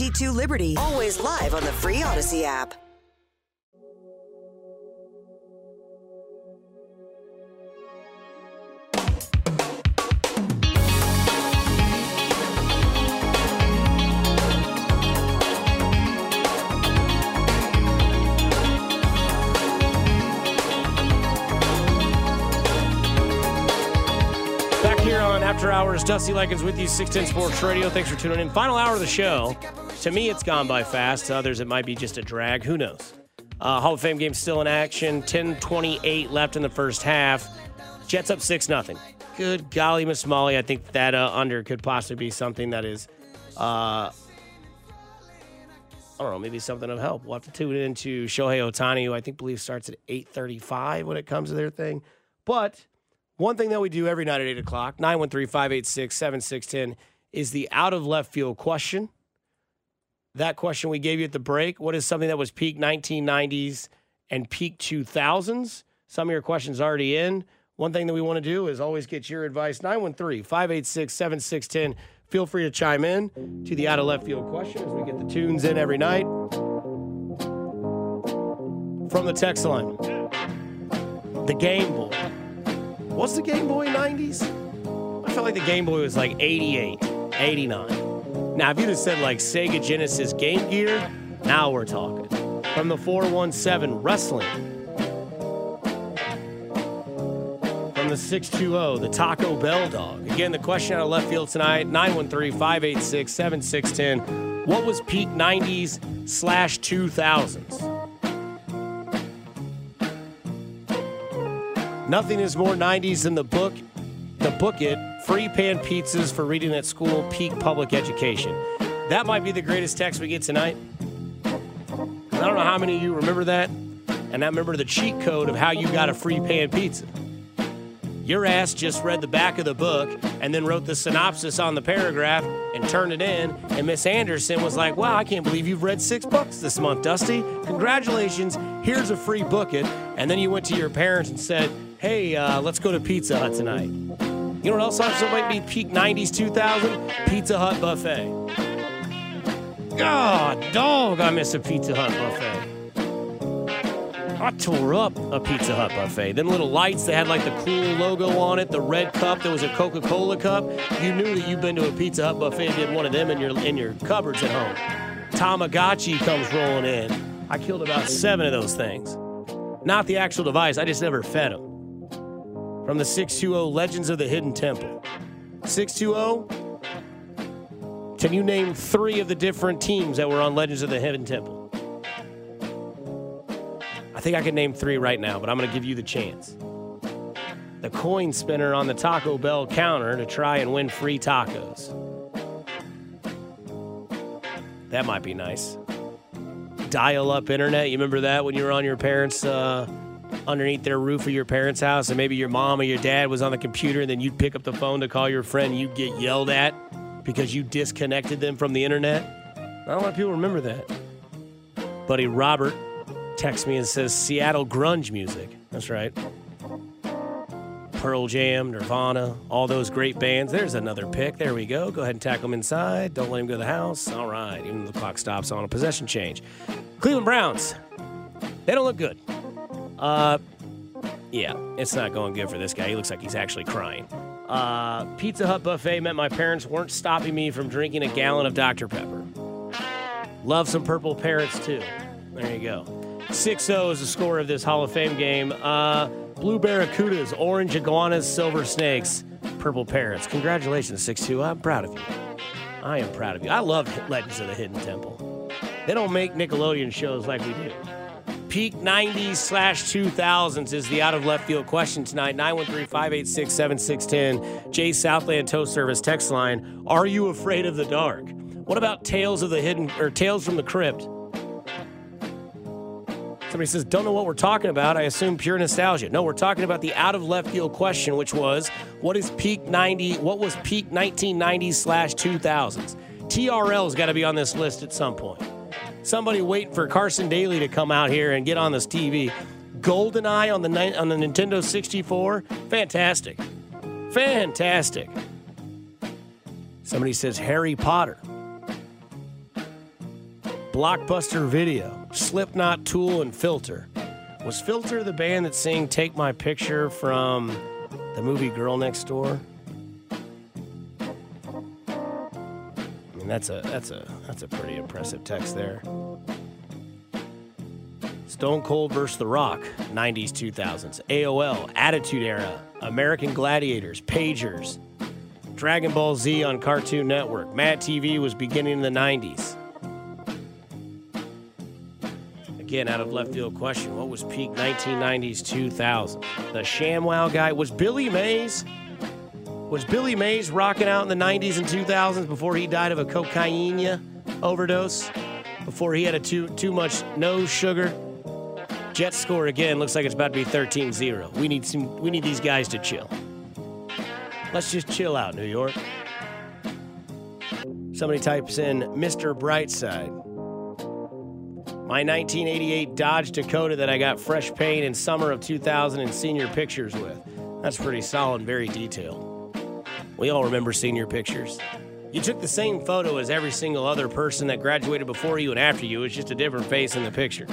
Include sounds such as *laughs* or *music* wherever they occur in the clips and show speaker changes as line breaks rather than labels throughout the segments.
HD2 Liberty. Always live on the free Audacy app.
Back here on After Hours, Dusty Likens with you, 610 Sports Radio. Thanks for tuning in. Final hour of the show. To me, it's gone by fast. To others, it might be just a drag. Who knows? Uh, Hall of Fame game still in action. 10-28 left in the first half. Jets up 6 nothing. Good golly, Miss Molly. I think that uh, under could possibly be something that is, uh, I don't know, maybe something of help. We'll have to tune into Shohei Ohtani, who I think believe starts at 8.35 when it comes to their thing. But one thing that we do every night at 8 o'clock, 913 586 7610, is the out of left field question. That question we gave you at the break what is something that was peak 1990s and peak 2000s? Some of your questions already in. One thing that we want to do is always get your advice. 913 586 7610. Feel free to chime in to the out of left field question as we get the tunes in every night. From the text line, the Game Boy. What's the Game Boy 90s? I felt like the Game Boy was like 88, 89. Now, if you'd have said like Sega Genesis Game Gear, now we're talking. From the 417 Wrestling. From the 620, the Taco Bell Dog. Again, the question out of left field tonight 913 586 7610. What was peak 90s slash 2000s? Nothing is more 90s than the book, the book it, free pan pizzas for reading at school, peak public education. That might be the greatest text we get tonight. I don't know how many of you remember that, and I remember the cheat code of how you got a free pan pizza. Your ass just read the back of the book and then wrote the synopsis on the paragraph and turned it in. And Miss Anderson was like, Wow, I can't believe you've read six books this month, Dusty. Congratulations. Here's a free book it. And then you went to your parents and said, Hey, uh, let's go to Pizza Hut tonight. You know what else also might be peak 90s, 2000? Pizza Hut buffet. God, dog, I miss a Pizza Hut buffet. I tore up a Pizza Hut buffet. Then little lights that had like the cool logo on it, the red cup that was a Coca-Cola cup. You knew that you've been to a Pizza Hut buffet and did one of them in your in your cupboards at home. Tamagotchi comes rolling in. I killed about seven of those things. Not the actual device. I just never fed them. From the 620 Legends of the Hidden Temple. 620. Can you name three of the different teams that were on Legends of the Hidden Temple? I think I can name three right now, but I'm going to give you the chance. The coin spinner on the Taco Bell counter to try and win free tacos. That might be nice. Dial up internet. You remember that when you were on your parents' uh, underneath their roof of your parents' house, and maybe your mom or your dad was on the computer, and then you'd pick up the phone to call your friend, you'd get yelled at because you disconnected them from the internet. Not a lot of people remember that. Buddy Robert texts me and says Seattle grunge music. That's right. Pearl Jam, Nirvana, all those great bands. There's another pick. There we go. Go ahead and tackle him inside. Don't let him go to the house. All right. Even the clock stops on a possession change. Cleveland Browns. They don't look good. Uh, yeah, it's not going good for this guy. He looks like he's actually crying. Uh, Pizza Hut buffet meant my parents weren't stopping me from drinking a gallon of Dr. Pepper. Love some purple parrots too. There you go. 6 0 is the score of this Hall of Fame game. Uh, blue barracudas, orange iguanas, silver snakes, purple parrots. Congratulations, 6 2. I'm proud of you. I am proud of you. I love Legends of the Hidden Temple. They don't make Nickelodeon shows like we do. Peak 90s slash 2000s is the out of left field question tonight. 913 586 7610. Jay Southland Tow Service text line. Are you afraid of the dark? What about Tales of the Hidden or Tales from the Crypt? Somebody says, don't know what we're talking about. I assume pure nostalgia. No, we're talking about the out of left field question, which was what is peak 90, what was peak 1990s slash 2000s? TRL's got to be on this list at some point. Somebody waiting for Carson Daly to come out here and get on this TV. GoldenEye on the ni- on the Nintendo 64, fantastic, fantastic. Somebody says Harry Potter. Blockbuster Video, Slipknot, Tool, and Filter. Was Filter the band that sang "Take My Picture" from the movie Girl Next Door? That's a that's a that's a pretty impressive text there. Stone Cold versus The Rock, 90s, 2000s. AOL, Attitude Era, American Gladiators, Pagers, Dragon Ball Z on Cartoon Network. Mad TV was beginning in the 90s. Again, out of left field question, what was peak 1990s, 2000s? The ShamWow guy was Billy Mays. Was Billy Mays rocking out in the 90s and 2000s before he died of a cocaine overdose? Before he had a too too much no sugar? Jets score again. Looks like it's about to be 13-0. We need some. We need these guys to chill. Let's just chill out, New York. Somebody types in Mr. Brightside. My 1988 Dodge Dakota that I got fresh paint in summer of 2000 and senior pictures with. That's pretty solid very detailed. We all remember senior pictures. You took the same photo as every single other person that graduated before you and after you. It's just a different face in the pictures.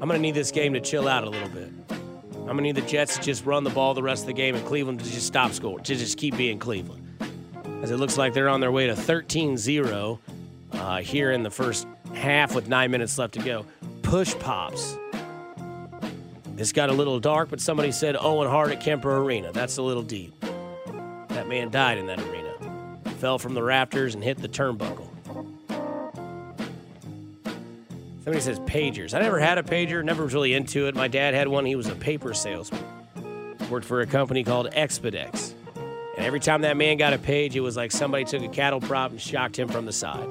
I'm going to need this game to chill out a little bit. I'm going to need the Jets to just run the ball the rest of the game and Cleveland to just stop score, to just keep being Cleveland. As it looks like they're on their way to 13 0 uh, here in the first half with nine minutes left to go. Push pops. This got a little dark, but somebody said Owen Hart at Kemper Arena. That's a little deep. That man died in that arena. Fell from the rafters and hit the turnbuckle. Somebody says pagers. I never had a pager, never was really into it. My dad had one, he was a paper salesman. Worked for a company called xpedx. And every time that man got a page, it was like somebody took a cattle prop and shocked him from the side.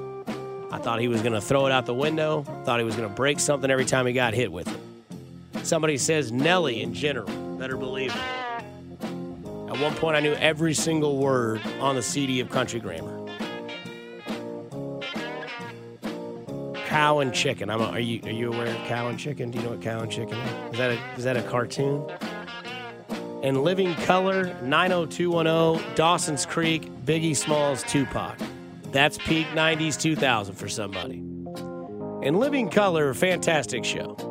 I thought he was going to throw it out the window, thought he was going to break something every time he got hit with it. Somebody says Nelly in general. Better believe it. At one point, I knew every single word on the CD of Country Grammar. Cow and chicken. I'm a, are you are you aware of cow and chicken? Do you know what cow and chicken is? Is that a is that a cartoon? And Living Color, 90210, Dawson's Creek, Biggie Smalls, Tupac. That's peak 90s 2000 for somebody. And Living Color, fantastic show.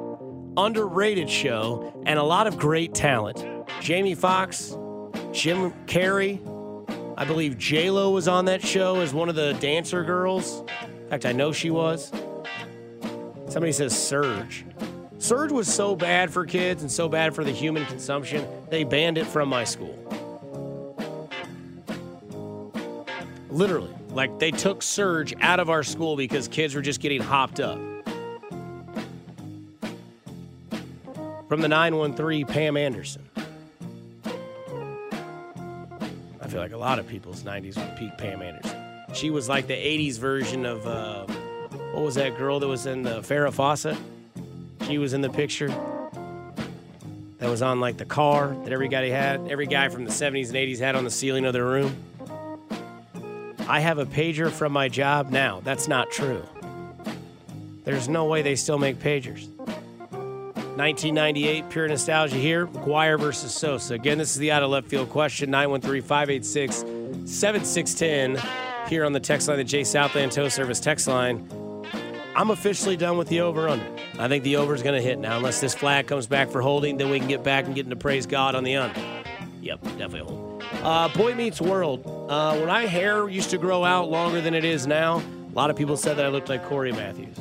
Underrated show and a lot of great talent. Jamie Foxx, Jim Carrey, I believe J Lo was on that show as one of the dancer girls. In fact, I know she was. Somebody says Surge. Surge was so bad for kids and so bad for the human consumption, they banned it from my school. Literally. Like they took Surge out of our school because kids were just getting hopped up. From the 913, Pam Anderson. I feel like a lot of people's 90s would peak Pam Anderson. She was like the 80s version of, uh, what was that girl that was in the Farrah Fawcett? She was in the picture. That was on like the car that every guy had, every guy from the 70s and 80s had on the ceiling of their room. I have a pager from my job now. That's not true. There's no way they still make pagers. 1998, pure nostalgia here. McGwire versus Sosa. Again, this is the out of left field question 913 586 7610 here on the text line, the J Southland Tow Service text line. I'm officially done with the over under. I think the over is going to hit now. Unless this flag comes back for holding, then we can get back and get into praise God on the under. Yep, definitely hold. Uh, Boy Meets World. Uh, when my hair used to grow out longer than it is now, a lot of people said that I looked like Cory Matthews.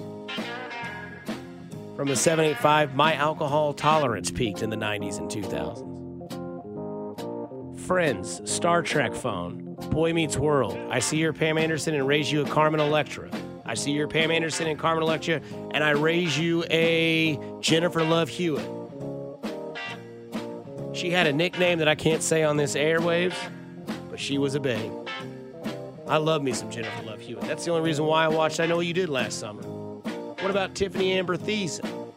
From the 785, my alcohol tolerance peaked in the 90s and 2000s. Friends, Star Trek phone, Boy Meets World. I see your Pam Anderson and raise you a Carmen Electra. I see your Pam Anderson and Carmen Electra, and I raise you a Jennifer Love Hewitt. She had a nickname that I can't say on this airwaves, but she was a babe. I love me some Jennifer Love Hewitt. That's the only reason why I watched I Know What You Did last summer. What about Tiffani Amber Thiessen?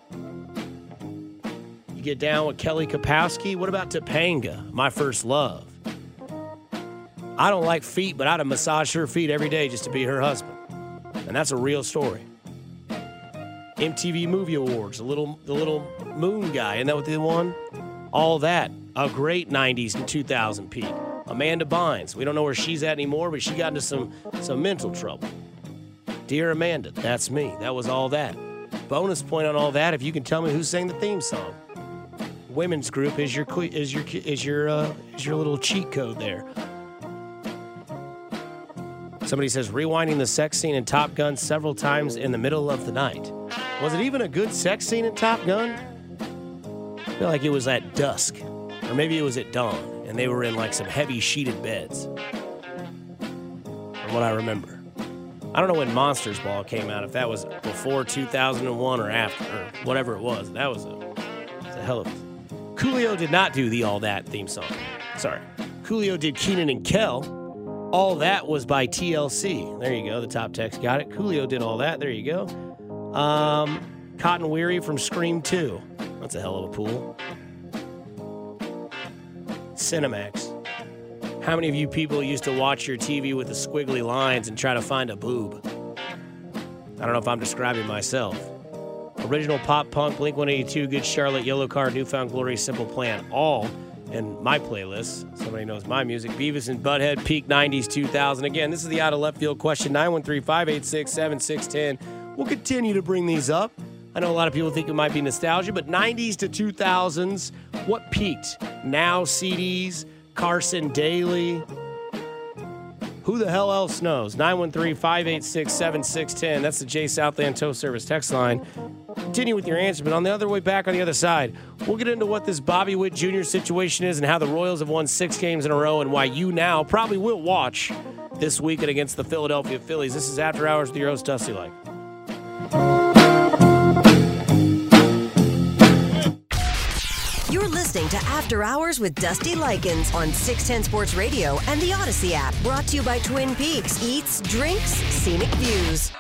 You get down with Kelly Kapowski. What about Topanga, my first love? I don't like feet, but I'd have massaged her feet every day just to be her husband. And that's a real story. MTV Movie Awards, the little the little moon guy, isn't that what they won? All that. A great 90s and 2000 peak. Amanda Bynes. We don't know where she's at anymore, but she got into some some mental trouble. Dear Amanda, that's me. That was all that. Bonus point on all that if you can tell me who sang the theme song. Women's group is your is your is your uh, is your little cheat code there. Somebody says rewinding the sex scene in Top Gun several times in the middle of the night. Was it even a good sex scene in Top Gun? I feel like it was at dusk, or maybe it was at dawn, and they were in like some heavy sheeted beds. From what I remember. I don't know when Monsters Ball came out, if that was before 2001 or after, or whatever it was. That was a, was a hell of a. Coolio did not do the All That theme song. Sorry. Coolio did Kenan and Kel. All That was by TLC. There you go. The top text got it. Coolio did All That. There you go. Um, Cotton Weary from Scream 2. That's a hell of a pool. Cinemax. How many of you people used to watch your TV with the squiggly lines and try to find a boob? I don't know if I'm describing myself. Original pop punk, Blink 182, Good Charlotte, Yellowcard, Newfound Glory, Simple Plan, all in my playlist. Somebody knows my music. Beavis and Butthead, peak 90s, 2000. Again, this is the out of left field question 913 586 7610. We'll continue to bring these up. I know a lot of people think it might be nostalgia, but 90s to 2000s, what peaked? Now CDs, Carson Daly. Who the hell else knows? 913 586 7610. That's the J Southland Tow Service text line. Continue with your answer, but on the other way back on the other side, we'll get into what this Bobby Witt Jr. situation is and how the Royals have won six games in a row and why you now probably will watch this weekend against the Philadelphia Phillies. This is After Hours with your host, Dusty Like.
Listening to After Hours with Dusty Likens on 610 Sports Radio and the Audacy app. Brought to you by Twin Peaks Eats, Drinks, Scenic Views.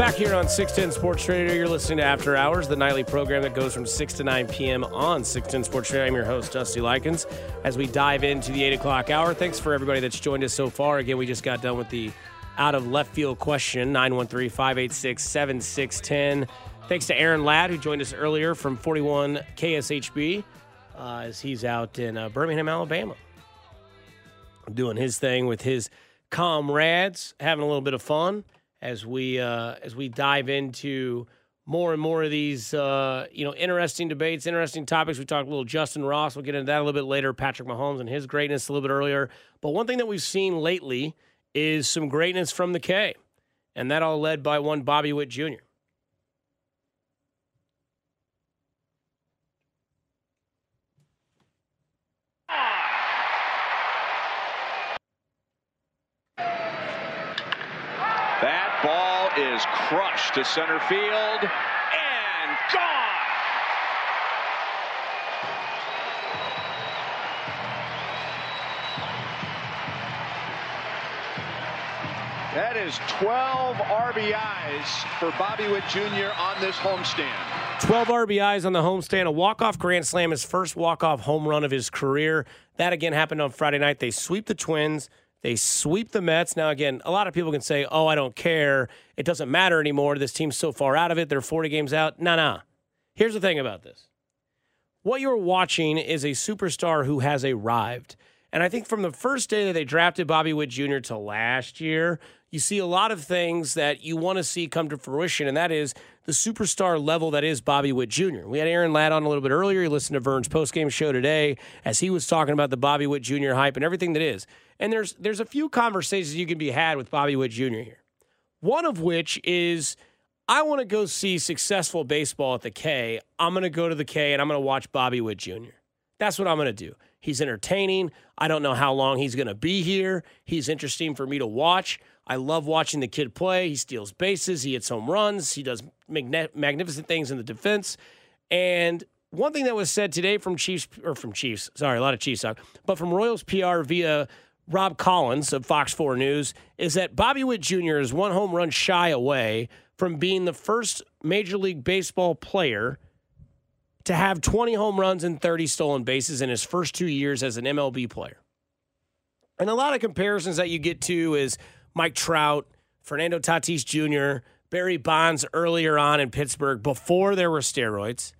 Back here on 610 Sports Radio, you're listening to After Hours, the nightly program that goes from 6 to 9 p.m. on 610 Sports Radio. I'm your host, Dusty Likens. As we dive into the 8 o'clock hour, thanks for everybody that's joined us so far. Again, we just got done with the out of left field question 913 586 7610. Thanks to Aaron Ladd, who joined us earlier from 41 KSHB, uh, as he's out in uh, Birmingham, Alabama, doing his thing with his comrades, having a little bit of fun as we uh, as we dive into more and more of these uh, you know interesting debates, interesting topics. We talked a little Justyn Ross. We'll get into that a little bit later. Patrick Mahomes and his greatness a little bit earlier. But one thing that we've seen lately is some greatness from the K, and that all led by one Bobby Witt Jr.
That ball is crushed to center field and gone. That is 12 RBIs for Bobby Witt Jr. on this homestand.
12 RBIs on the homestand, a walk-off grand slam, his first walk-off home run of his career. That again happened on Friday night. They sweep the Twins. They sweep the Mets. Now, again, a lot of people can say, oh, I don't care. It doesn't matter anymore. This team's so far out of it. They're 40 games out. Nah, nah. Here's the thing about this what you're watching is a superstar who has arrived. And I think from the first day that they drafted Bobby Witt Jr. to last year, you see a lot of things that you want to see come to fruition, and that is the superstar level that is Bobby Witt Jr. We had Aaron Ladd on a little bit earlier. You listened to Vern's postgame show today as he was talking about the Bobby Witt Jr. hype and everything that is. And there's there's a few conversations you can be had with Bobby Witt Jr. here. One of which is I want to go see successful baseball at the K. I'm going to go to the K and I'm going to watch Bobby Witt Jr. That's what I'm going to do. He's entertaining. I don't know how long he's going to be here. He's interesting for me to watch. I love watching the kid play. He steals bases, he hits home runs, he does magne- magnificent things in the defense. And one thing that was said today from Chiefs or from Chiefs, sorry, a lot of Chiefs talk, but from Royals PR via Rob Collins of Fox 4 News is that Bobby Witt Jr. is one home run shy away from being the first Major League Baseball player to have 20 home runs and 30 stolen bases in his first two years as an MLB player. And a lot of comparisons that you get to is Mike Trout, Fernando Tatis Jr., Barry Bonds earlier on in Pittsburgh before there were steroids.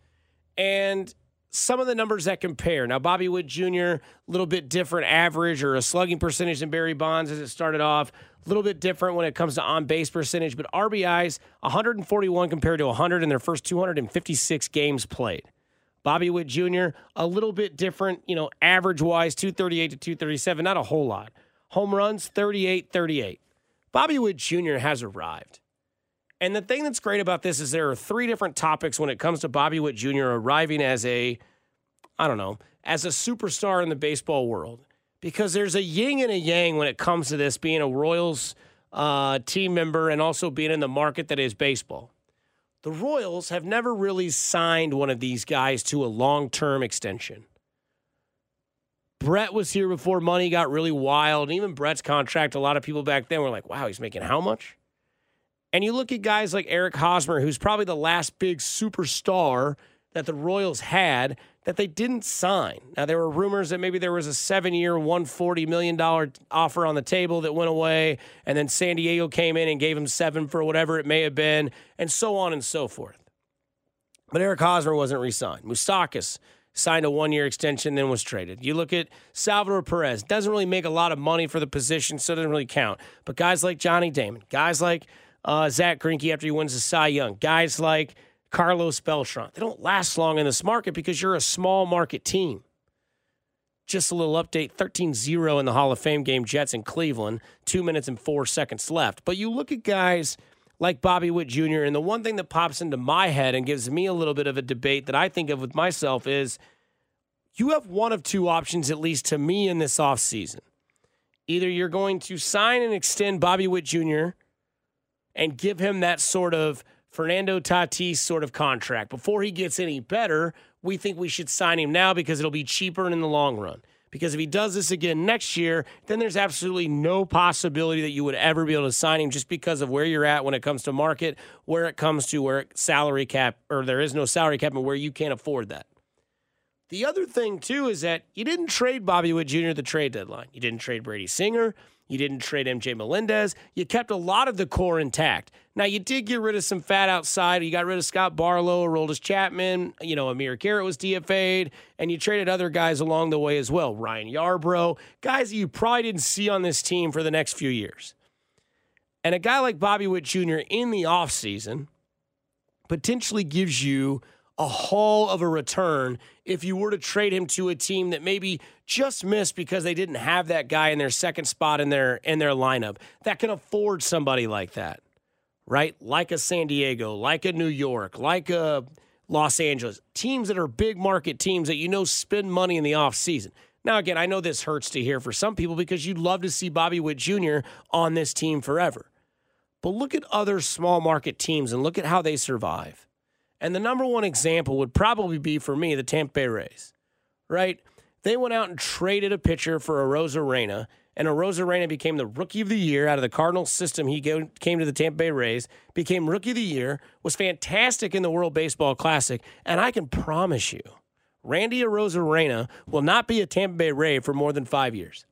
And some of the numbers that compare. Now, Bobby Witt Jr., a little bit different average or a slugging percentage than Barry Bonds as it started off. A little bit different when it comes to on base percentage, but RBIs 141 compared to 100 in their first 256 games played. Bobby Witt Jr., a little bit different, you know, average wise, 238 to 237, not a whole lot. Home runs, 38 38. Bobby Witt Jr. has arrived. And the thing that's great about this is there are three different topics when it comes to Bobby Witt Jr. arriving as a, I don't know, as a superstar in the baseball world. Because there's a yin and a yang when it comes to this being a Royals uh, team member and also being in the market that is baseball. The Royals have never really signed one of these guys to a long term extension. Brett was here before money got really wild. And even Brett's contract, a lot of people back then were like, wow, he's making how much? And you look at guys like Eric Hosmer, who's probably the last big superstar that the Royals had that they didn't sign. Now, there were rumors that maybe there was a seven year, $140 million offer on the table that went away, and then San Diego came in and gave him seven for whatever it may have been, and so on and so forth. But Eric Hosmer wasn't re signed. Moustakas signed a one year extension, then was traded. You look at Salvador Perez, doesn't really make a lot of money for the position, so it doesn't really count. But guys like Johnny Damon, guys like uh, Zack Greinke after he wins the Cy Young, guys like Carlos Beltran. They don't last long in this market because you're a small market team. Just a little update 13 0 in the Hall of Fame game, Jets in Cleveland, two minutes and four seconds left. But you look at guys like Bobby Witt Jr., and the one thing that pops into my head and gives me a little bit of a debate that I think of with myself is you have one of two options, at least to me, in this offseason. Either you're going to sign and extend Bobby Witt Jr. and give him that sort of Fernando Tatis sort of contract. Before he gets any better, we think we should sign him now because it'll be cheaper in the long run. Because if he does this again next year, then there's absolutely no possibility that you would ever be able to sign him just because of where you're at when it comes to market, where it comes to where salary cap, or there is no salary cap, and where you can't afford that. The other thing, too, is that you didn't trade Bobby Witt Jr. the trade deadline. You didn't trade Brady Singer. You didn't trade MJ Melendez. You kept a lot of the core intact. Now, you did get rid of some fat outside. You got rid of Scott Barlow, Aroldis Chapman. You know, Amir Garrett was DFA'd, and you traded other guys along the way as well. Ryan Yarbrough, guys that you probably didn't see on this team for the next few years. And a guy like Bobby Witt Jr. in the offseason potentially gives you a haul of a return if you were to trade him to a team that maybe just missed because they didn't have that guy in their second spot in their in their lineup that can afford somebody like that. Right? Like a San Diego, like a New York, like a Los Angeles. Teams that are big market teams that you know spend money in the offseason. Now again, I know this hurts to hear for some people because you'd love to see Bobby Witt Jr. on this team forever. But look at other small market teams and look at how they survive. And the number one example would probably be for me the Tampa Bay Rays, right? They went out and traded a pitcher for Arozarena, and Arozarena became the rookie of the year out of the Cardinals system. He came to the Tampa Bay Rays, became rookie of the year, was fantastic in the World Baseball Classic, and I can promise you, Randy Arozarena will not be a Tampa Bay Ray for more than five years.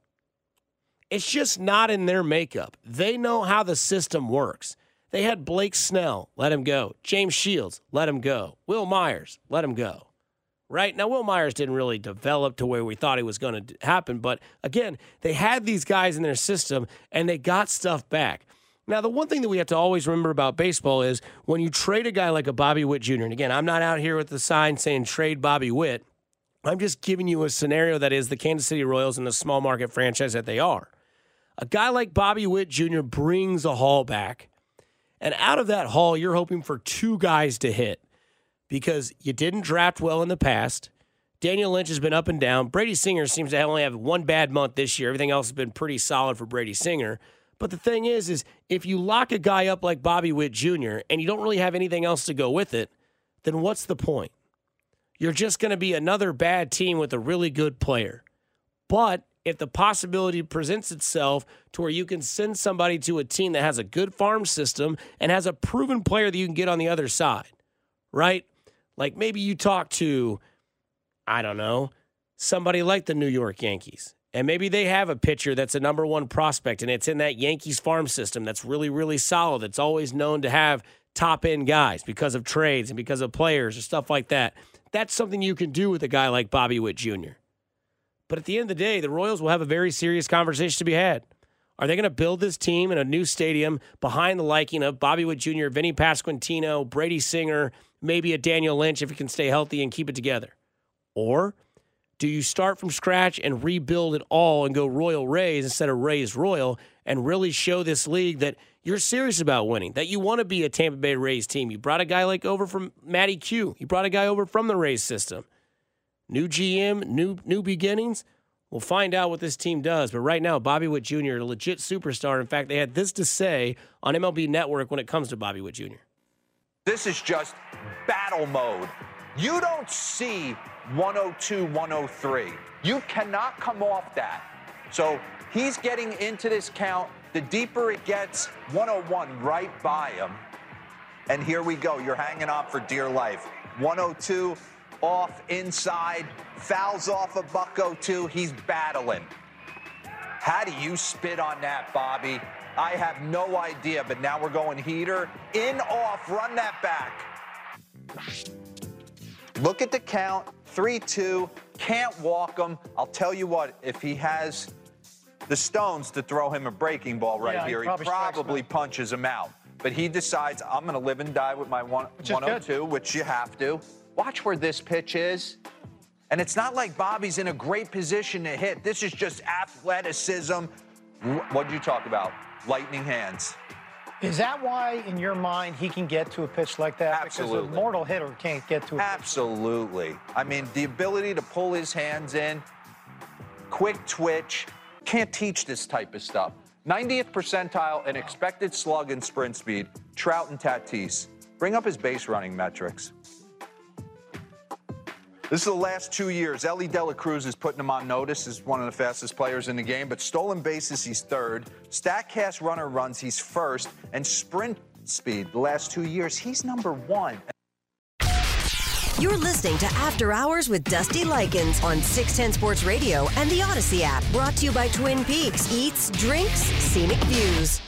It's just not in their makeup. They know how the system works. They had Blake Snell, let him go. James Shields, let him go. Wil Myers, let him go. Right? Now, Wil Myers didn't really develop to where we thought he was going to happen. But again, they had these guys in their system and they got stuff back. Now, the one thing that we have to always remember about baseball is when you trade a guy like a Bobby Witt Jr., and again, I'm not out here with the sign saying trade Bobby Witt. I'm just giving you a scenario that is the Kansas City Royals and the small market franchise that they are. A guy like Bobby Witt Jr. brings a haul back and out of that haul, you're hoping for two guys to hit because you didn't draft well in the past. Daniel Lynch has been up and down. Brady Singer seems to only have one bad month this year. Everything else has been pretty solid for Brady Singer. But the thing is, is if you lock a guy up like Bobby Witt Jr. and you don't really have anything else to go with it, then what's the point? You're just going to be another bad team with a really good player. But if the possibility presents itself to where you can send somebody to a team that has a good farm system and has a proven player that you can get on the other side, right? Like maybe you talk to, I don't know, somebody like the New York Yankees, And maybe they have a pitcher that's a number one prospect and it's in that Yankees farm system that's really, really solid. That's always known to have top end guys because of trades and because of players or stuff like that. That's something you can do with a guy like Bobby Witt Jr. But at the end of the day, the Royals will have a very serious conversation to be had. Are they going to build this team in a new stadium behind the liking of Bobby Witt Jr., Vinny Pasquantino, Brady Singer, maybe a Daniel Lynch if he can stay healthy and keep it together? Or do you start from scratch and rebuild it all and go Royal Rays instead of Rays Royal and really show this league that you're serious about winning, that you want to be a Tampa Bay Rays team? You brought a guy like over from Matty Q. You brought a guy over from the Rays system. New GM, new new beginnings. We'll find out what this team does. But right now, Bobby Witt Jr., a legit superstar. In fact, they had this to say on MLB Network when it comes to Bobby Witt Jr.
This is just battle mode. You don't see 102, 103. You cannot come off that. So he's getting into this count. The deeper it gets, 101 right by him. And here we go. You're hanging on for dear life. 102 off inside, fouls off a bucko too. He's battling. How do you spit on that, Bobby? I have no idea, but now we're going heater. In, off, run that back. Look at the count, 3-2, can't walk him. I'll tell you what, if he has the stones to throw him a breaking ball right
Yeah,
here, he
probably
probably,
strikes
punches him out. But he decides, I'm going to live and die with my one,
Which is
102, which you have to. Watch where this pitch is. And it's not like Bobby's in a great position to hit. This is just athleticism. What'd you talk about? Lightning hands.
Is that why, in your mind, he can get to a pitch like that? Because
Absolutely.
a mortal hitter can't get to a pitch.
Absolutely. I mean, the ability to pull his hands in, quick twitch, can't teach this type of stuff. 90th percentile in expected slug and sprint speed, Trout and Tatis. Bring up his base running metrics. This is the last two years. Elly De La Cruz is putting him on notice as one of the fastest players in the game, but stolen bases, he's third. Statcast runner runs, he's first. And sprint speed, the last two years, he's number one.
You're listening to After Hours with Dusty Likens on 610 Sports Radio and the Audacy app. Brought to you by Twin Peaks Eats, Drinks, Scenic Views.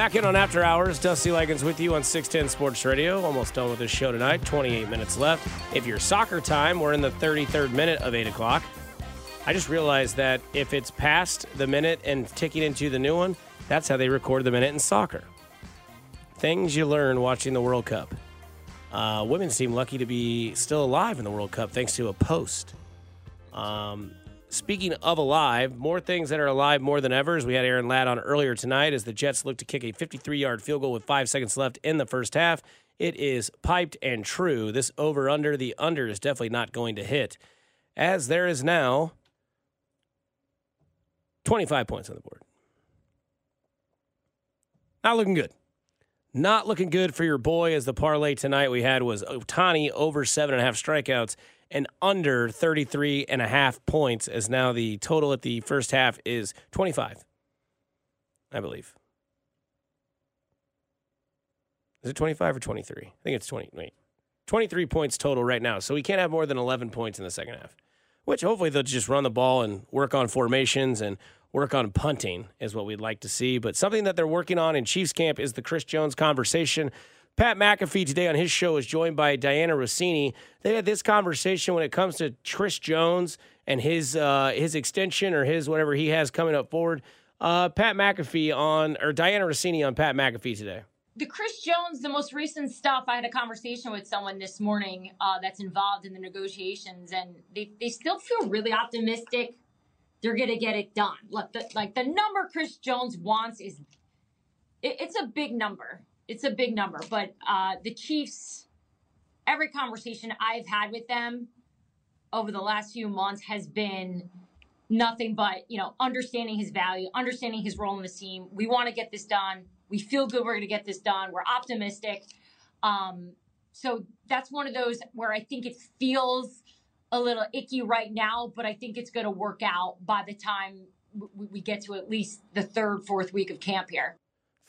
Back in on After Hours, Dusty Likens with you on 610 Sports Radio. Almost done with this show tonight. 28 minutes left. If you're soccer time, we're in the 33rd minute of 8 o'clock. I just realized that if it's past the minute and ticking into the new one, that's how they record the minute in soccer. Things you learn watching the World Cup. Uh, women seem lucky to be still alive in the World Cup thanks to a post. Um, speaking of alive, more things that are alive more than ever, as we had Aaron Ladd on earlier tonight, as the Jets look to kick a 53 yard field goal with five seconds left in the first half. It is piped and true. This over under, the under is definitely not going to hit, as there is now 25 points on the board. Not looking good. Not looking good for your boy as the parlay tonight we had was Ohtani over seven and a half strikeouts and under 33 and a half points as now the total at the first half is 25, I believe. Is it 25 or 23? I think it's 20. Wait. 23 points total right now. So we can't have more than 11 points in the second half, which hopefully they'll just run the ball and work on formations and work on punting is what we'd like to see. But something that they're working on in Chiefs camp is the Chris Jones conversation. Pat McAfee today on his show is joined by Dianna Russini. They had this conversation when it comes to Chris Jones and his uh, his extension or his whatever he has coming up forward. Uh, Pat McAfee on or Dianna Russini on Pat McAfee today.
the Chris Jones, the most recent stuff, I had a conversation with someone this morning uh, that's involved in the negotiations, and they, they still feel really optimistic. They're gonna get it done. Look, the, like the number Chris Jones wants is, it, it's a big number. It's a big number, but uh, the Chiefs. Every conversation I've had with them over the last few months has been nothing but you know understanding his value understanding his role in the team. We want to get this done. We feel good we're going to get this done. We're optimistic. Um, so that's one of those where i think it feels a little icky right now but i think it's going to work out by the time we, we get to at least the third fourth week of camp here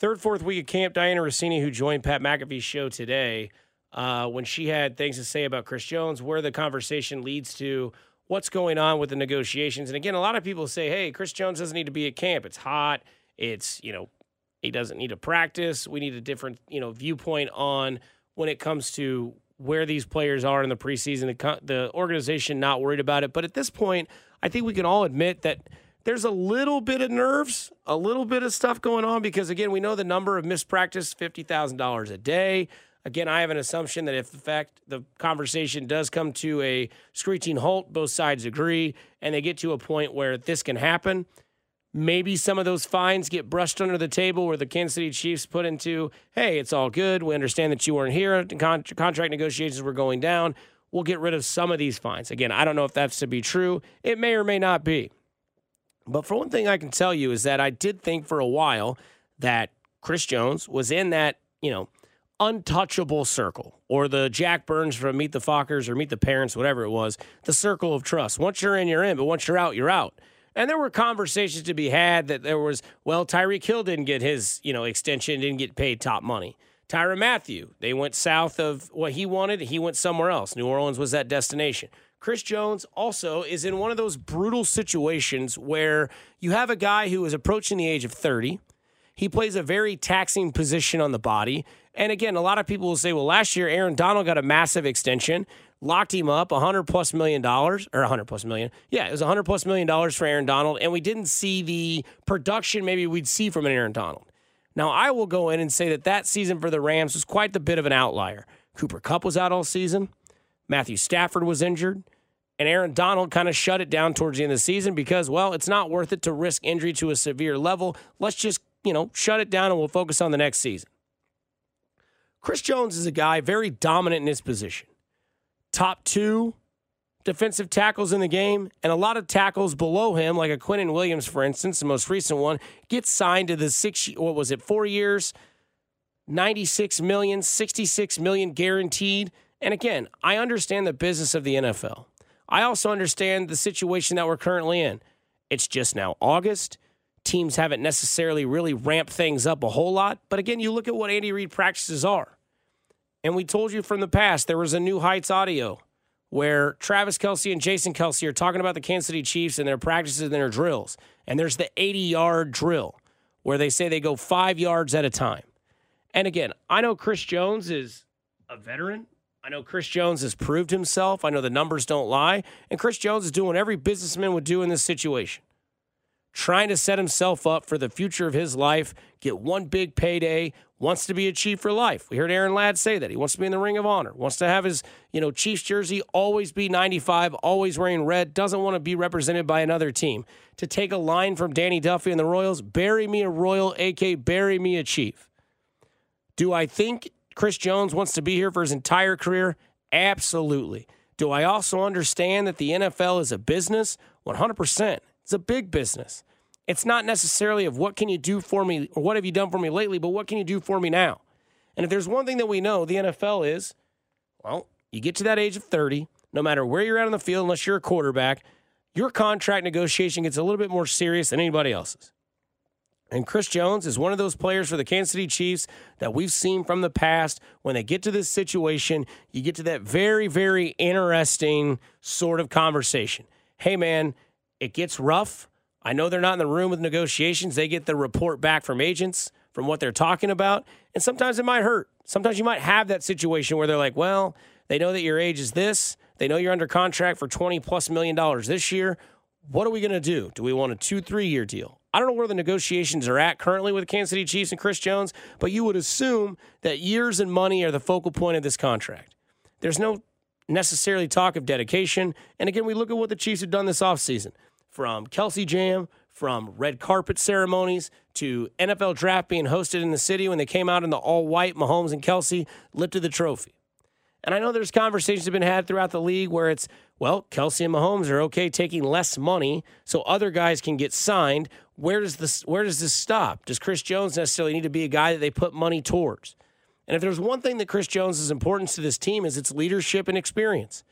third, fourth week of camp, Dianna Russini, who joined Pat McAfee's show today, uh, when she had things to say about Chris Jones, where the conversation leads to, what's going on with the negotiations. And again, a lot of people say, hey, Chris Jones doesn't need to be at camp. It's hot. It's, you know, he doesn't need to practice. We need a different, you know, viewpoint on when it comes to where these players are in the preseason. The, the organization not worried about it. But at this point, I think we can all admit that there's a little bit of nerves, a little bit of stuff going on because, again, we know the number of missed practice, $50,000 a day. Again, I have an assumption that if the fact the conversation does come to a screeching halt, both sides agree, and they get to a point where this can happen. Maybe some of those fines get brushed under the table where the Kansas City Chiefs put into, hey, it's all good. We understand that you weren't here. Con- contract negotiations were going down. We'll get rid of some of these fines. Again, I don't know if that's to be true. It may or may not be. But for one thing I can tell you is that I did think for a while that Chris Jones was in that, you know, untouchable circle or the Jack Byrnes from Meet the Fockers or Meet the Parents, whatever it was, the circle of trust. Once you're in, you're in, but once you're out, you're out. And there were conversations to be had that there was, well, Tyreek Hill didn't get his, you know, extension, didn't get paid top money. Tyrann Mathieu, they went south of what he wanted. He went somewhere else. New Orleans was that destination. Chris Jones also is in one of those brutal situations where you have a guy who is approaching the age of 30. He plays a very taxing position on the body. And again, a lot of people will say, well, last year Aaron Donald got a massive extension, locked him up, 100 plus million dollars, or 100 plus million. Yeah, it was 100 plus million dollars for Aaron Donald, and we didn't see the production maybe we'd see from an Aaron Donald. Now, I will go in and say that that season for the Rams was quite the bit of an outlier. Cooper Kupp was out all season, Matthew Stafford was injured. And Aaron Donald kind of shut it down towards the end of the season because, well, it's not worth it to risk injury to a severe level. Let's just, you know, shut it down and we'll focus on the next season. Chris Jones is a guy very dominant in his position. Top two defensive tackles in the game, and a lot of tackles below him, like a Quinnen Williams, for instance, the most recent one, gets signed to the six, what was it, four years, 96 million, 66 million guaranteed. And again, I understand the business of the NFL. I also understand the situation that we're currently in. It's just now August. Teams haven't necessarily really ramped things up a whole lot. But again, you look at what Andy Reid practices are. And we told you from the past there was a new Heights audio where Travis Kelce and Jason Kelce are talking about the Kansas City Chiefs and their practices and their drills. And there's the 80 yard drill where they say they go five yards at a time. And again, I know Chris Jones is a veteran. I know Chris Jones has proved himself. I know the numbers don't lie. And Chris Jones is doing what every businessman would do in this situation trying to set himself up for the future of his life, get one big payday, wants to be a Chief for life. We heard Aaron Ladd say that. He wants to be in the Ring of Honor, wants to have his, you know, Chiefs jersey always be 95, always wearing red, doesn't want to be represented by another team. To take a line from Danny Duffy and the Royals, bury me a Royal, AK bury me a Chief. Do I think Chris Jones wants to be here for his entire career? Absolutely. Do I also understand that the NFL is a business? 100%. It's a big business. It's not necessarily of what can you do for me or what have you done for me lately, but what can you do for me now? And if there's one thing that we know, the NFL is, well, you get to that age of 30, no matter where you're at on the field, unless you're a quarterback, your contract negotiation gets a little bit more serious than anybody else's. And Chris Jones is one of those players for the Kansas City Chiefs that we've seen from the past. When they get to this situation, you get to that very, very interesting sort of conversation. Hey, man, it gets rough. I know they're not in the room with negotiations. They get the report back from agents from what they're talking about. And sometimes it might hurt. Sometimes you might have that situation where they're like, well, they know that your age is this. They know you're under contract for 20 plus million dollars this year. What are we going to do? Do we want a two, three year deal? I don't know where the negotiations are at currently with the Kansas City Chiefs and Chris Jones, but you would assume that years and money are the focal point of this contract. There's no necessarily talk of dedication. And again, we look at what the Chiefs have done this offseason from Kelce Jam, from red carpet ceremonies to NFL draft being hosted in the city when they came out in the all white, Mahomes and Kelce lifted the trophy. And I know there's conversations have been had throughout the league where it's, well, Kelce and Mahomes are okay taking less money so other guys can get signed. Where does this where does this stop? Does Chris Jones necessarily need to be a guy that they put money towards? And if there's one thing that Chris Jones is important to this team is its leadership and experience.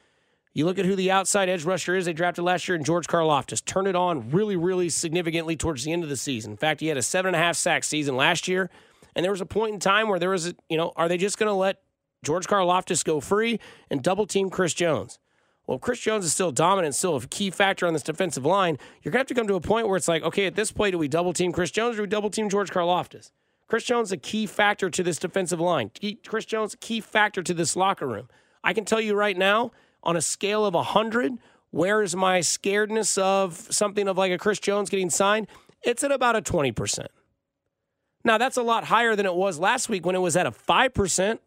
You look at who the outside edge rusher is they drafted last year, and George Karlaftis turned it on really, really significantly towards the end of the season. In fact, he had a seven and a half sack season last year. And there was a point in time where there was, a, you know, are they just going to let George Karlaftis go free and double team Chris Jones? Well, Chris Jones is still dominant, still a key factor on this defensive line, you're going to have to come to a point where it's like, okay, at this point, do we double team Chris Jones or do we double team George Karlaftis? Chris Jones is a key factor to this defensive line. Chris Jones, a key factor to this locker room. I can tell you right now, on a scale of 100, where is my scaredness of something of like a Chris Jones getting signed? It's at about a 20%. Now, that's a lot higher than it was last week when it was at a 5%.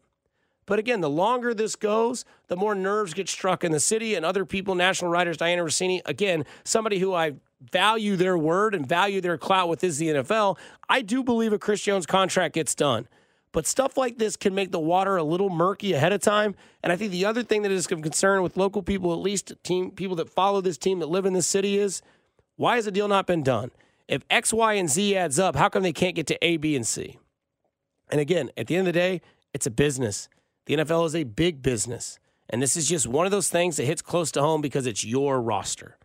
But again, the longer this goes, the more nerves get struck in the city and other people, national writers, Dianna Russini, again, somebody who I value their word and value their clout with is the NFL. I do believe a Chris Jones contract gets done. But stuff like this can make the water a little murky ahead of time. And I think the other thing that is of concern with local people, at least team people that follow this team that live in this city, is why has the deal not been done? If X, Y, and Z adds up, how come they can't get to A, B, and C? And again, at the end of the day, it's a business. The NFL is a big business. And this is just one of those things that hits close to home because it's your roster.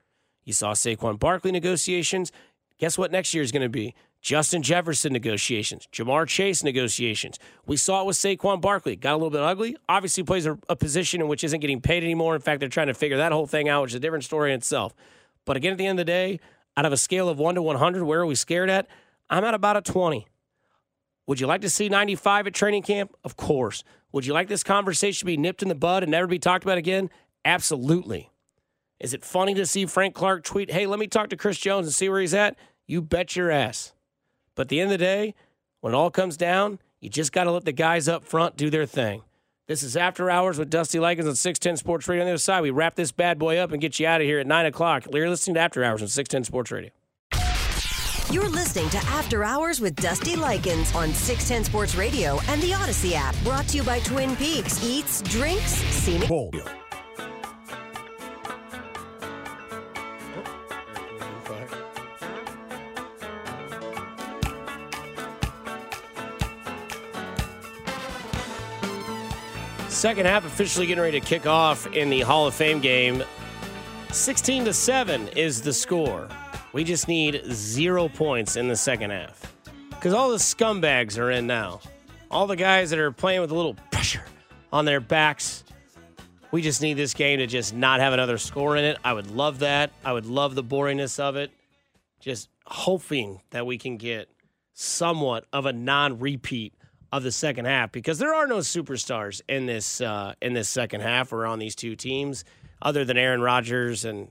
You saw Saquon Barkley negotiations. Guess what next year is going to be? Justin Jefferson negotiations, Ja'Marr Chase negotiations. We saw it with Saquon Barkley. Got a little bit ugly. Obviously, plays a, a, position in which isn't getting paid anymore. In fact, they're trying to figure that whole thing out, which is a different story in itself. But again, at the end of the day, out of a scale of 1 to 100, where are we scared at? I'm at about a 20. Would you like to see 95 at training camp? Of course. Would you like this conversation to be nipped in the bud and never be talked about again? Absolutely. Is it funny to see Frank Clark tweet, hey, let me talk to Chris Jones and see where he's at? You bet your ass. But at the end of the day, when it all comes down, you just got to let the guys up front do their thing. This is After Hours with Dusty Likens on 610 Sports Radio. On the other side, we wrap this bad boy up and get you out of here at 9 o'clock. You're listening to After Hours on 610 Sports Radio.
You're listening to After Hours with Dusty Likens on 610 Sports Radio and the Audacy app. Brought to you by Twin Peaks Eats, Drinks, Scenic. Bowl.
Second half officially getting ready to kick off in the Hall of Fame game. 16 to 7 is the score. We just need zero points in the second half. Because all the scumbags are in now. All the guys that are playing with a little pressure on their backs. We just need this game to just not have another score in it. I would love that. I would love the boringness of it. Just hoping that we can get somewhat of a non repeat of the second half because there are no superstars in this uh, in this second half or on these two teams other than Aaron Rodgers and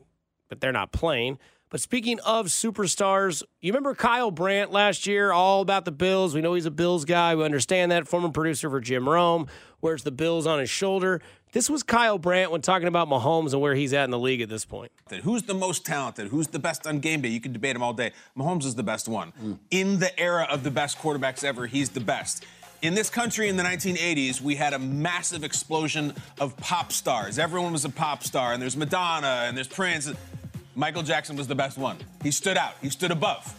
but they're not playing. But speaking of superstars, you remember Kyle Brandt last year, all about the Bills. We know he's a Bills guy. We understand that. Former producer for Jim Rome, wears the Bills on his shoulder. This was Kyle Brandt when talking about Mahomes and where he's at in the league at this point.
Who's the most talented? Who's the best on game day? You can debate him all day. Mahomes is the best one. Mm. In the era of the best quarterbacks ever, he's the best. In this country in the 1980s, we had a massive explosion of pop stars. Everyone was a pop star, and there's Madonna, and there's Prince. Michael Jackson was the best one. He stood out, he stood above.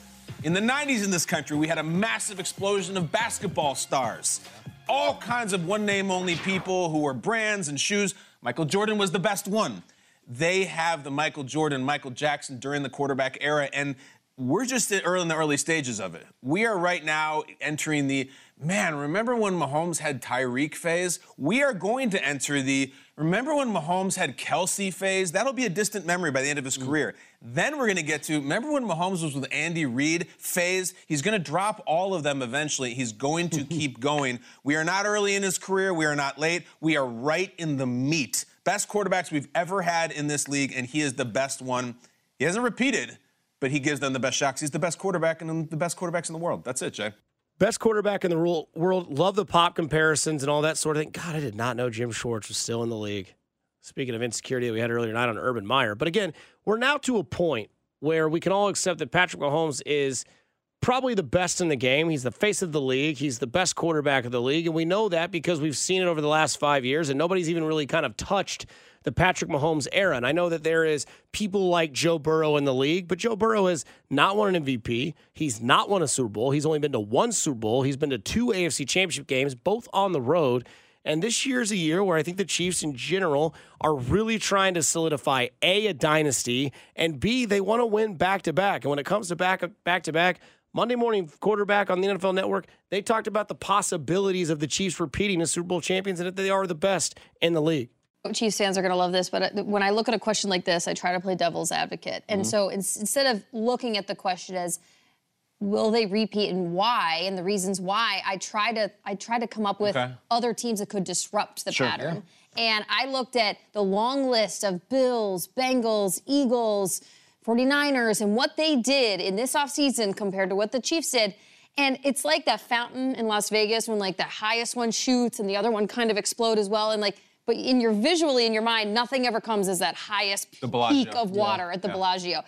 In the 90s in this country, we had a massive explosion of basketball stars. All kinds of one name only people who were brands and shoes. Michael Jordan was the best one. They have the Michael Jordan, Michael Jackson during the quarterback era, and we're just early in the early stages of it. We are right now entering the man, remember when Mahomes had Tyreek phase? We are going to enter the remember when Mahomes had Kelce phase? That'll be a distant memory by the end of his mm. career. Then we're going to get to remember when Mahomes was with Andy Reid phase? He's going to drop all of them eventually. He's going to *laughs* keep going. We are not early in his career. We are not late. We are right in the meat. Best quarterbacks we've ever had in this league, and he is the best one. He hasn't repeated but he gives them the best shots. He's the best quarterback and the best quarterbacks in the world. That's it, Jay.
Best quarterback in the world. Love the pop comparisons and all that sort of thing. God, I did not know Jim Schwartz was still in the league. Speaking of insecurity that we had earlier tonight on Urban Meyer. But again, we're now to a point where we can all accept that Patrick Mahomes is probably the best in the game. He's the face of the league. He's the best quarterback of the league. And we know that because we've seen it over the last five years, and nobody's even really kind of touched – the Patrick Mahomes era. And I know that there is people like Joe Burrow in the league, but Joe Burrow has not won an MVP. He's not won a Super Bowl. He's only been to one Super Bowl. He's been to two AFC championship games, both on the road. And this year's a year where I think the Chiefs in general are really trying to solidify A, a dynasty, and B, they want to win back to back. And when it comes to back back to back, Monday morning quarterback on the NFL network, they talked about the possibilities of the Chiefs repeating as Super Bowl champions and that they are the best in the league.
Chiefs fans are going to love this, but uh, when I look at a question like this, I try to play devil's advocate. And
Mm-hmm.
so ins- instead of looking at the question as will they repeat and why and the reasons why, I try to I try to come up with
Okay.
other teams that could disrupt the
Sure.
pattern. And I looked at the long list of Bills, Bengals, Eagles, 49ers and what they did in this offseason compared to what the Chiefs did. And it's like that fountain in Las Vegas when like the highest one shoots and the other one kind of explode as well. And like, but in your visually in your mind, nothing ever comes as that highest peak of
Yeah.
water at the
Yeah.
Bellagio.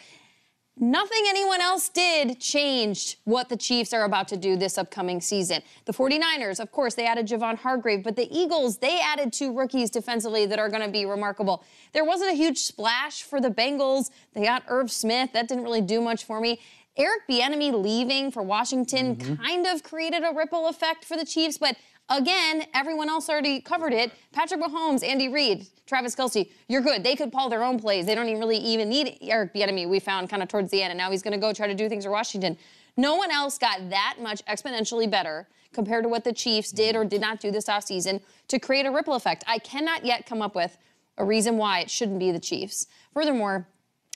Nothing anyone else did changed what the Chiefs are about to do this upcoming season. The 49ers, of course, they added Javon Hargrave, but the Eagles, they added two rookies defensively that are going to be remarkable. There wasn't a huge splash for the Bengals. They got Irv Smith. That didn't really do much for me. Eric Bieniemy leaving for Washington mm-hmm. kind of created a ripple effect for the Chiefs, but again, everyone else already covered it. Patrick Mahomes, Andy Reid, Travis Kelce, you're good. They could call their own plays. They don't even really even need Eric Bieniemy. We found kind of towards the end, and now he's going to go try to do things for Washington. No one else got that much exponentially better compared to what the Chiefs did or did not do this offseason to create a ripple effect. I cannot yet come up with a reason why it shouldn't be the Chiefs. Furthermore,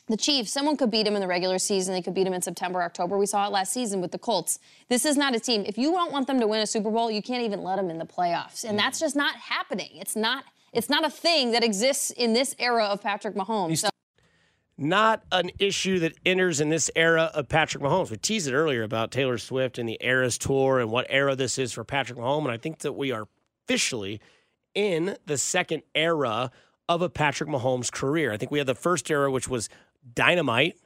the Chiefs, someone could beat them in the regular season. They could beat them in September, October. We saw it last season with the Colts. This is not a team. If you don't want them to win a Super Bowl, you can't even let them in the playoffs. And that's just not happening. It's not it's not a thing that exists in this era of Patrick Mahomes. So
Not an issue that enters in this era of Patrick Mahomes. We teased it earlier about Taylor Swift and the Eras Tour and what era this is for Patrick Mahomes. And I think that we are officially in the second era of a Patrick Mahomes career. I think we had the first era, which was dynamite,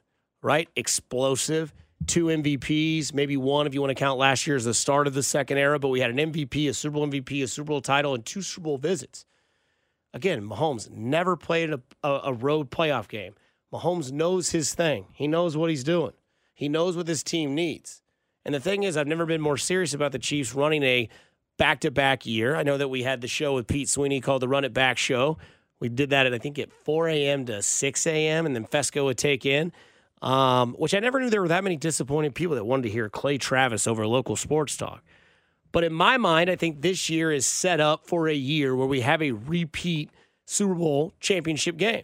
right? Explosive, two MVPs, maybe one if you want to count last year as the start of the second era, but we had an MVP, a Super Bowl MVP, a Super Bowl title, and two Super Bowl visits. Again, Mahomes never played a, a, road playoff game. Mahomes knows his thing. He knows what he's doing. He knows what this team needs. And the thing is, I've never been more serious about the Chiefs running a back to back year. I know that we had the show with Pete Sweeney called the Run It Back Show. We did that at, I think, at 4 a.m. to 6 a.m., and then Fescoe would take in, um, which I never knew there were that many disappointed people that wanted to hear Clay Travis over local sports talk. But in my mind, I think this year is set up for a year where we have a repeat Super Bowl championship game.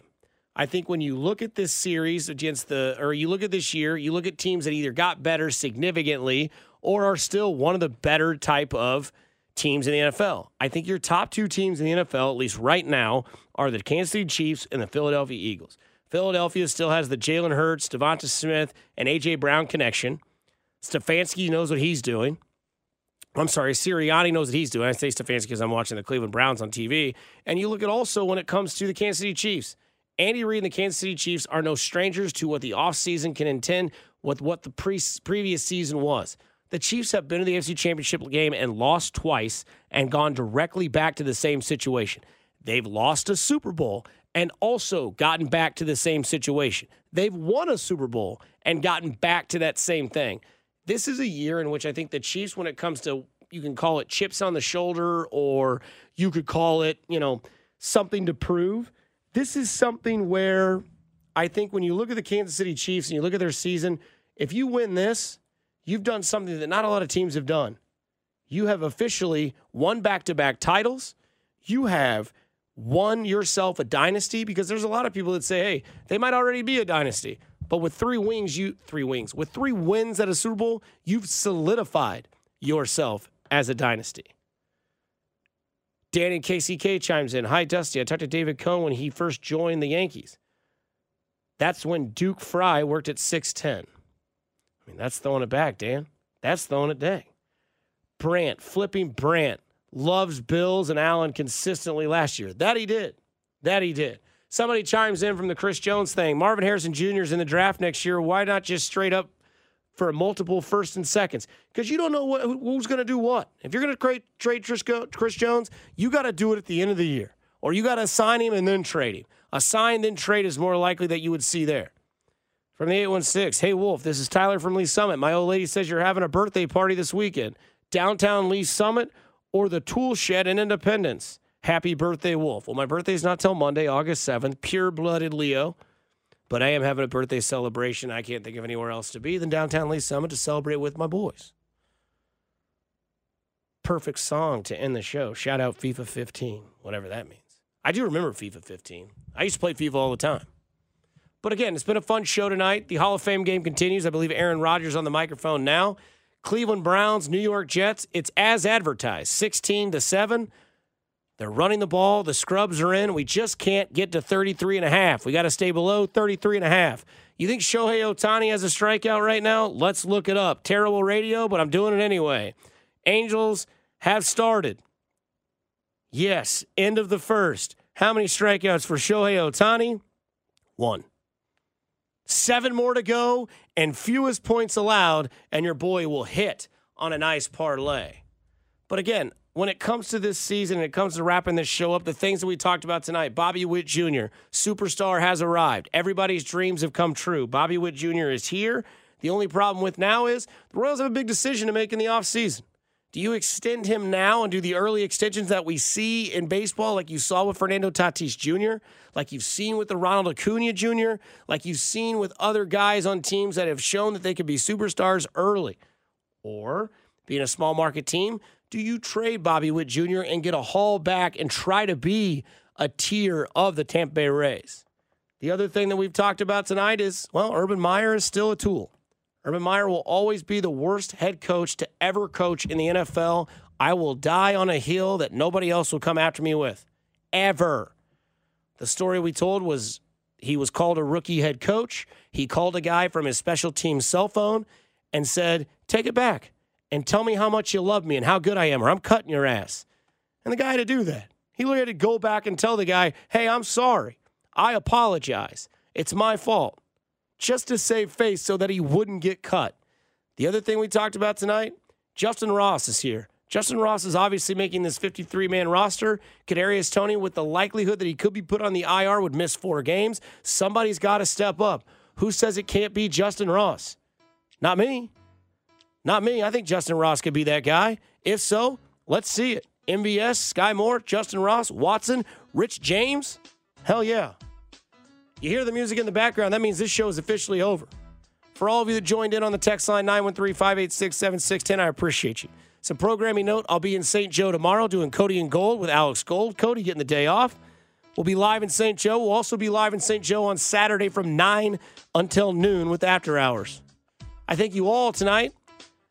I think when you look at this series against the, or you look at this year, you look at teams that either got better significantly or are still one of the better type of teams in the NFL. I think your top two teams in the NFL, at least right now, are the Kansas City Chiefs and the Philadelphia Eagles. Philadelphia still has the Jalen Hurts, Devonta Smith, and A.J. Brown connection. Stefanski knows what he's doing. I'm sorry, Sirianni knows what he's doing. I say Stefanski because I'm watching the Cleveland Browns on TV. And you look at also when it comes to the Kansas City Chiefs. Andy Reid and the Kansas City Chiefs are no strangers to what the offseason can intend with what the pre- previous season was. The Chiefs have been to the AFC Championship game and lost twice and gone directly back to the same situation. They've lost a Super Bowl and also gotten back to the same situation. They've won a Super Bowl and gotten back to that same thing. This is a year in which I think the Chiefs, when it comes to, you can call it chips on the shoulder or you could call it, you know, something to prove. This is something where I think when you look at the Kansas City Chiefs and you look at their season, if you win this, you've done something that not a lot of teams have done. You have officially won back to back titles. You have won yourself a dynasty because there's a lot of people that say, hey, they might already be a dynasty. But with three wings, you three wings, with three wins at a Super Bowl, you've solidified yourself as a dynasty. Dan and KCK chimes in. Hi, Dusty. I talked to David Cone when he first joined the Yankees. That's when Duke Fry worked at 6'10. I mean, that's throwing it back, Dan. That's throwing it dang. Brandt, flipping Brandt, loves Bills and Allen consistently last year. That he did. That he did. Somebody chimes in from the Chris Jones thing. Marvin Harrison Jr. is in the draft next year. Why not just straight up for multiple first and seconds? Because you don't know what, who's going to do what. If you're going to trade Chris Jones, you got to do it at the end of the year, or you got to sign him and then trade him. A sign then trade is more likely that you would see there. From the 816, hey Wolf, this is Tyler from Lee Summit. My old lady says you're having a birthday party this weekend. Downtown Lee Summit or the Tool Shed in Independence. Happy birthday, Wolf. Well, my birthday's not till Monday, August 7th. Pure blooded Leo. But I am having a birthday celebration. I can't think of anywhere else to be than downtown Lee Summit to celebrate with my boys. Perfect song to end the show. Shout out FIFA 15, whatever that means. I do remember FIFA 15. I used to play FIFA all the time. But again, it's been a fun show tonight. The Hall of Fame game continues. I believe Aaron Rodgers on the microphone now. Cleveland Browns, New York Jets. It's as advertised, 16 to 7. They're running the ball. The scrubs are in. We just can't get to 33 and a half. We got to stay below 33 and a half. You think Shohei Ohtani has a strikeout right now? Let's look it up. Terrible radio, but I'm doing it anyway. Angels have started. Yes, end of the first. How many strikeouts for Shohei Ohtani? One. Seven more to go, and fewest points allowed, and your boy will hit on a nice parlay. But again, when it comes to this season and it comes to wrapping this show up, the things that we talked about tonight, Bobby Witt Jr., superstar has arrived. Everybody's dreams have come true. Bobby Witt Jr. is here. The only problem with now is the Royals have a big decision to make in the offseason. Do you extend him now and do the early extensions that we see in baseball, like you saw with Fernando Tatis Jr., like you've seen with the Ronald Acuna Jr., like you've seen with other guys on teams that have shown that they could be superstars early? Or, being a small market team, do you trade Bobby Witt Jr. and get a haul back and try to be a tier of the Tampa Bay Rays? The other thing that we've talked about tonight is, well, Urban Meyer is still a tool. Urban Meyer will always be the worst head coach to ever coach in the NFL. I will die on a hill that nobody else will come after me with. Ever. The story we told was he was called a rookie head coach. He called a guy from his special team cell phone and said, Take it back and tell me how much you love me and how good I am, or I'm cutting your ass. And the guy had to do that. He literally had to go back and tell the guy, Hey, I'm sorry. I apologize. It's my fault just to save face so that he wouldn't get cut. The other thing we talked about tonight Justyn Ross is here. Justyn Ross is obviously making this 53 man roster. Kadarius Toney, with the likelihood that he could be put on the IR, would miss four games. Somebody's got to step up. Who says it can't be Justyn Ross? Not me. Not me. I think Justyn Ross could be that guy. If so, let's see it. MVS, Skyy Moore, Justyn Ross, Watson, Rich James. Hell yeah. You hear the music in the background, that means this show is officially over. For all of you that joined in on the text line 913 586 7610, I appreciate you. Some programming note I'll be in St. Joe tomorrow doing Cody and Gold with Alex Gold. Cody getting the day off. We'll be live in St. Joe. We'll also be live in St. Joe on Saturday from 9 until noon with After Hours. I thank you all tonight.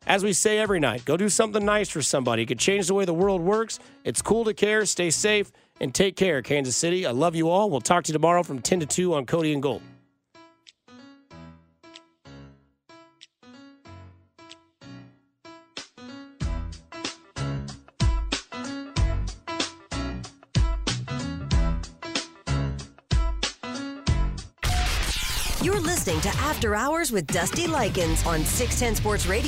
As we say every night, go do something nice for somebody. It could change the way the world works. It's cool to care. Stay safe and take care, Kansas City. I love you all. We'll talk to you tomorrow from 10 to 2 on Cody and Gold.
You're listening to After Hours with Dusty Likens on 610 Sports Radio.